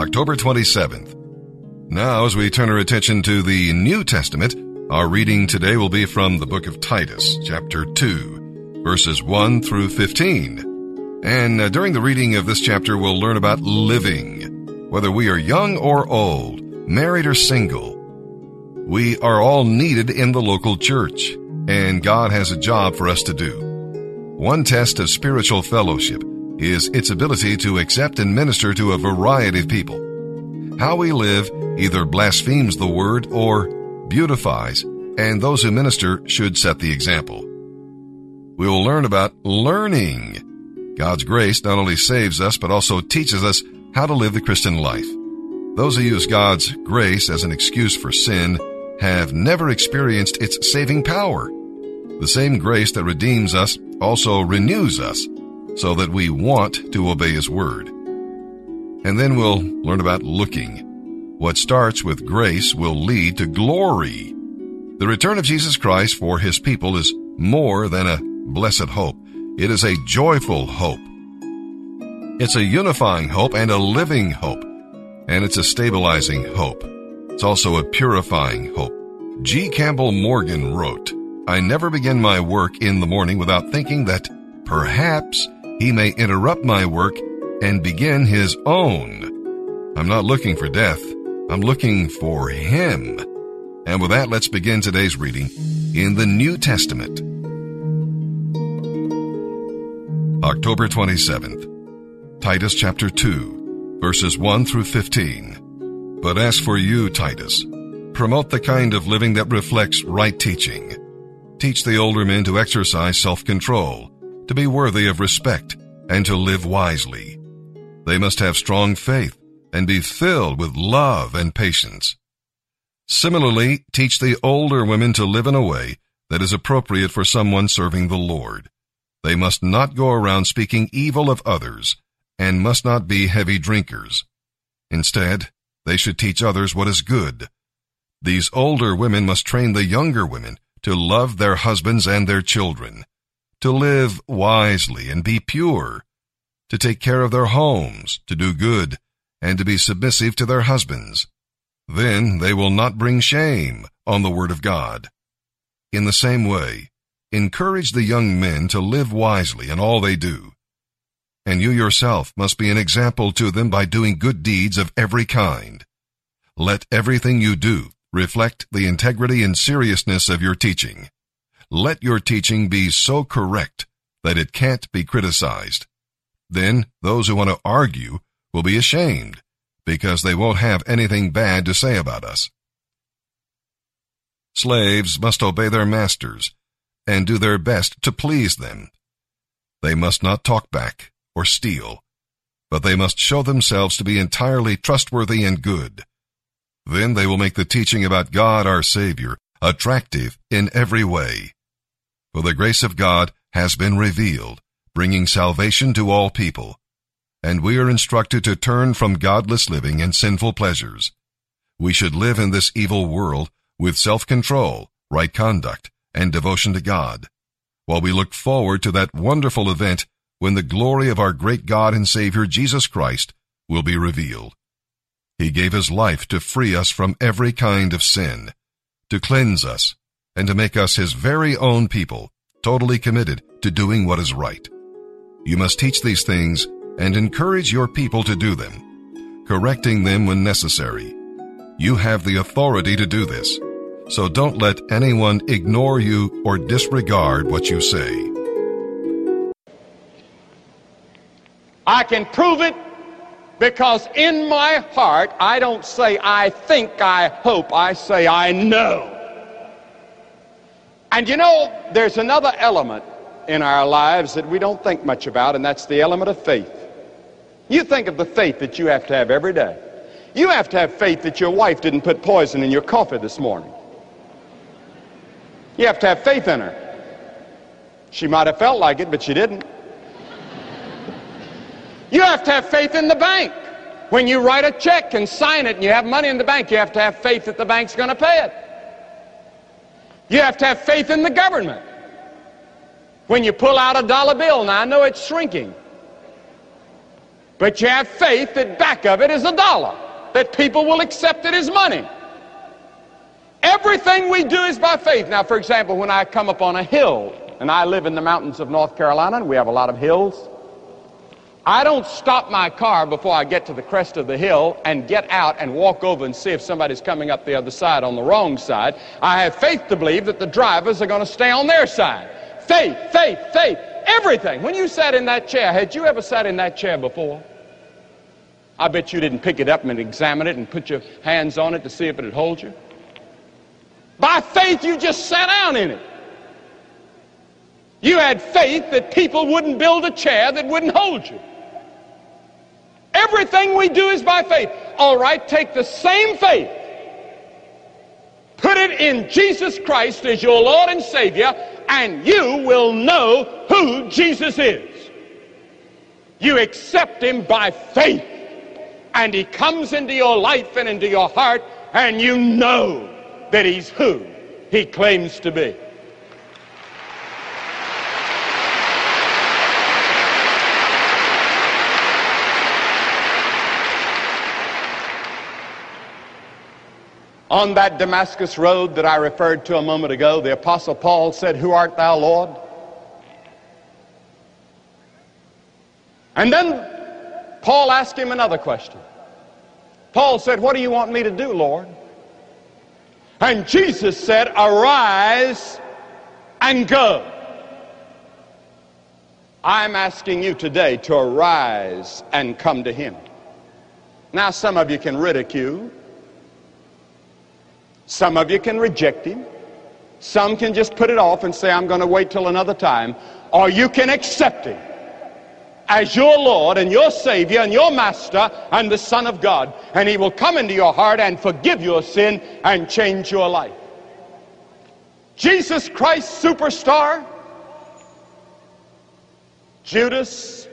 October 27th. Now, as we turn our attention to the New Testament, our reading today will be from the book of Titus, chapter 2, verses 1 through 15. And uh, during the reading of this chapter, we'll learn about living. Whether we are young or old, married or single, we are all needed in the local church, and God has a job for us to do. One test of spiritual fellowship is its ability to accept and minister to a variety of people. How we live either blasphemes the word or beautifies, and those who minister should set the example. We will learn about learning. God's grace not only saves us, but also teaches us how to live the Christian life. Those who use God's grace as an excuse for sin have never experienced its saving power. The same grace that redeems us also renews us so that we want to obey His Word. And then we'll learn about looking. What starts with grace will lead to glory. The return of Jesus Christ for His people is more than a blessed hope. It is a joyful hope. It's a unifying hope and a living hope. And it's a stabilizing hope. It's also a purifying hope. G. Campbell Morgan wrote, I never begin my work in the morning without thinking that perhaps he may interrupt my work and begin his own. I'm not looking for death. I'm looking for him. And with that, let's begin today's reading in the New Testament. October 27th, Titus chapter 2, verses 1 through 15. But as for you, Titus, promote the kind of living that reflects right teaching. Teach the older men to exercise self-control, to be worthy of respect, and to live wisely. They must have strong faith and be filled with love and patience. Similarly, teach the older women to live in a way that is appropriate for someone serving the Lord. They must not go around speaking evil of others and must not be heavy drinkers. Instead, they should teach others what is good. These older women must train the younger women to love their husbands and their children, to live wisely and be pure, to take care of their homes, to do good, and to be submissive to their husbands. Then they will not bring shame on the word of God. In the same way, Encourage the young men to live wisely in all they do. And you yourself must be an example to them by doing good deeds of every kind. Let everything you do reflect the integrity and seriousness of your teaching. Let your teaching be so correct that it can't be criticized. Then those who want to argue will be ashamed because they won't have anything bad to say about us. Slaves must obey their masters and do their best to please them. They must not talk back or steal, but they must show themselves to be entirely trustworthy and good. Then they will make the teaching about God our Savior attractive in every way. For the grace of God has been revealed, bringing salvation to all people. And we are instructed to turn from godless living and sinful pleasures. We should live in this evil world with self-control, right conduct, and devotion to God, while we look forward to that wonderful event when the glory of our great God and Savior Jesus Christ will be revealed. He gave his life to free us from every kind of sin, to cleanse us, and to make us his very own people, totally committed to doing what is right. You must teach these things and encourage your people to do them, correcting them when necessary. You have the authority to do this so don't let anyone ignore you or disregard what you say. I can prove it because in my heart, I don't say I think, I hope, I say I know. And you know, there's another element in our lives that we don't think much about, and that's the element of faith. You think of the faith that you have to have every day. You have to have faith that your wife didn't put poison in your coffee this morning. You have to have faith in her. She might have felt like it, but she didn't. You have to have faith in the bank. When you write a check and sign it and you have money in the bank, you have to have faith that the bank's going to pay it. You have to have faith in the government. When you pull out a dollar bill, now I know it's shrinking. But you have faith that back of it is a dollar, that people will accept it as money. Everything we do is by faith. Now, for example, when I come up on a hill, and I live in the mountains of North Carolina, and we have a lot of hills, I don't stop my car before I get to the crest of the hill and get out and walk over and see if somebody's coming up the other side on the wrong side. I have faith to believe that the drivers are going to stay on their side. Faith, faith, faith, everything. When you sat in that chair, had you ever sat in that chair before? I bet you didn't pick it up and examine it and put your hands on it to see if it would hold you. By faith, you just sat down in it. You had faith that people wouldn't build a chair that wouldn't hold you. Everything we do is by faith. All right, take the same faith, put it in Jesus Christ as your Lord and Savior, and you will know who Jesus is. You accept Him by faith, and He comes into your life and into your heart, and you know that He's who He claims to be. On that Damascus road that I referred to a moment ago, the Apostle Paul said, Who art thou, Lord? And then Paul asked him another question. Paul said, What do you want me to do, Lord? And Jesus said, Arise and go. I'm asking you today to arise and come to Him. Now, some of you can ridicule. Some of you can reject him. Some can just put it off and say, I'm going to wait till another time. Or you can accept him as your Lord and your Savior and your Master and the Son of God. And he will come into your heart and forgive your sin and change your life. Jesus Christ, superstar. Judas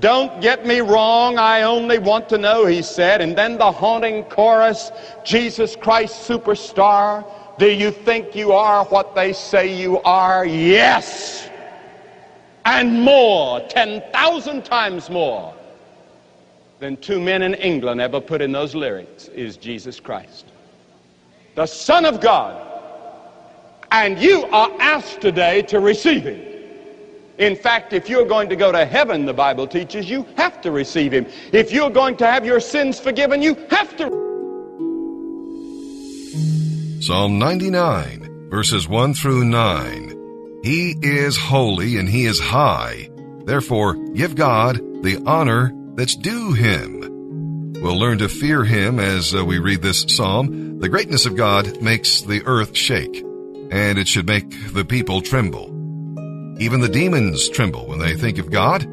don't get me wrong, I only want to know, he said. And then the haunting chorus Jesus Christ superstar. Do you think you are what they say you are? Yes. And more, 10,000 times more than two men in England ever put in those lyrics is Jesus Christ. The Son of God. And you are asked today to receive him. In fact, if you're going to go to heaven, the Bible teaches, you have to receive him. If you're going to have your sins forgiven, you have to. Psalm 99, verses 1 through 9. He is holy and he is high. Therefore, give God the honor that's due him. We'll learn to fear him as uh, we read this psalm. The greatness of God makes the earth shake, and it should make the people tremble. Even the demons tremble when they think of God.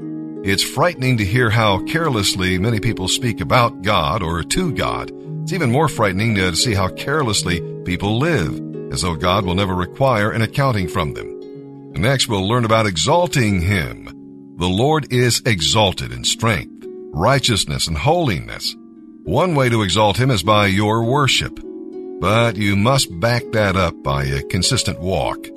It's frightening to hear how carelessly many people speak about God or to God. It's even more frightening to see how carelessly people live, as though God will never require an accounting from them. Next, we'll learn about exalting Him. The Lord is exalted in strength, righteousness, and holiness. One way to exalt Him is by your worship, but you must back that up by a consistent walk.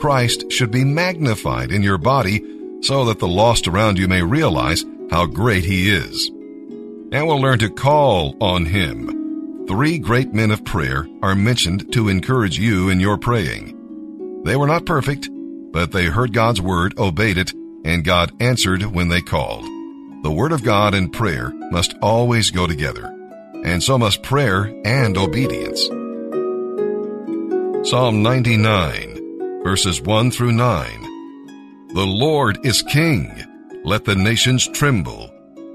Christ should be magnified in your body so that the lost around you may realize how great He is. And we'll learn to call on Him. Three great men of prayer are mentioned to encourage you in your praying. They were not perfect, but they heard God's word, obeyed it, and God answered when they called. The word of God and prayer must always go together, and so must prayer and obedience. Psalm 99 verses 1 through 9. The Lord is king. Let the nations tremble.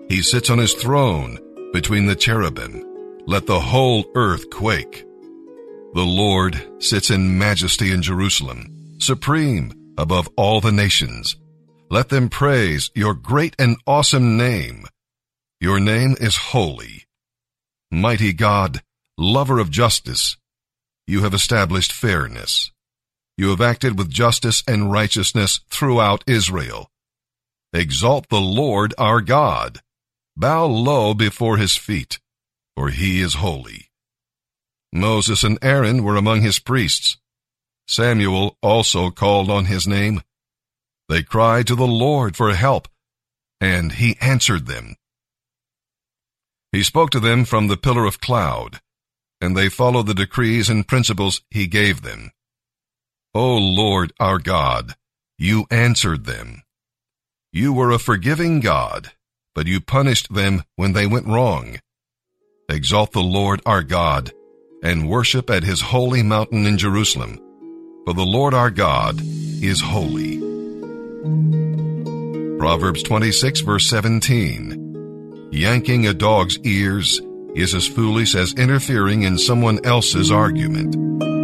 He sits on his throne between the cherubim. Let the whole earth quake. The Lord sits in majesty in Jerusalem, supreme above all the nations. Let them praise your great and awesome name. Your name is holy. Mighty God, lover of justice, you have established fairness. You have acted with justice and righteousness throughout Israel. Exalt the Lord our God. Bow low before his feet, for he is holy. Moses and Aaron were among his priests. Samuel also called on his name. They cried to the Lord for help, and he answered them. He spoke to them from the pillar of cloud, and they followed the decrees and principles he gave them. O Lord our God, you answered them. You were a forgiving God, but you punished them when they went wrong. Exalt the Lord our God, and worship at his holy mountain in Jerusalem, for the Lord our God is holy. Proverbs 26 verse 17. Yanking a dog's ears is as foolish as interfering in someone else's argument.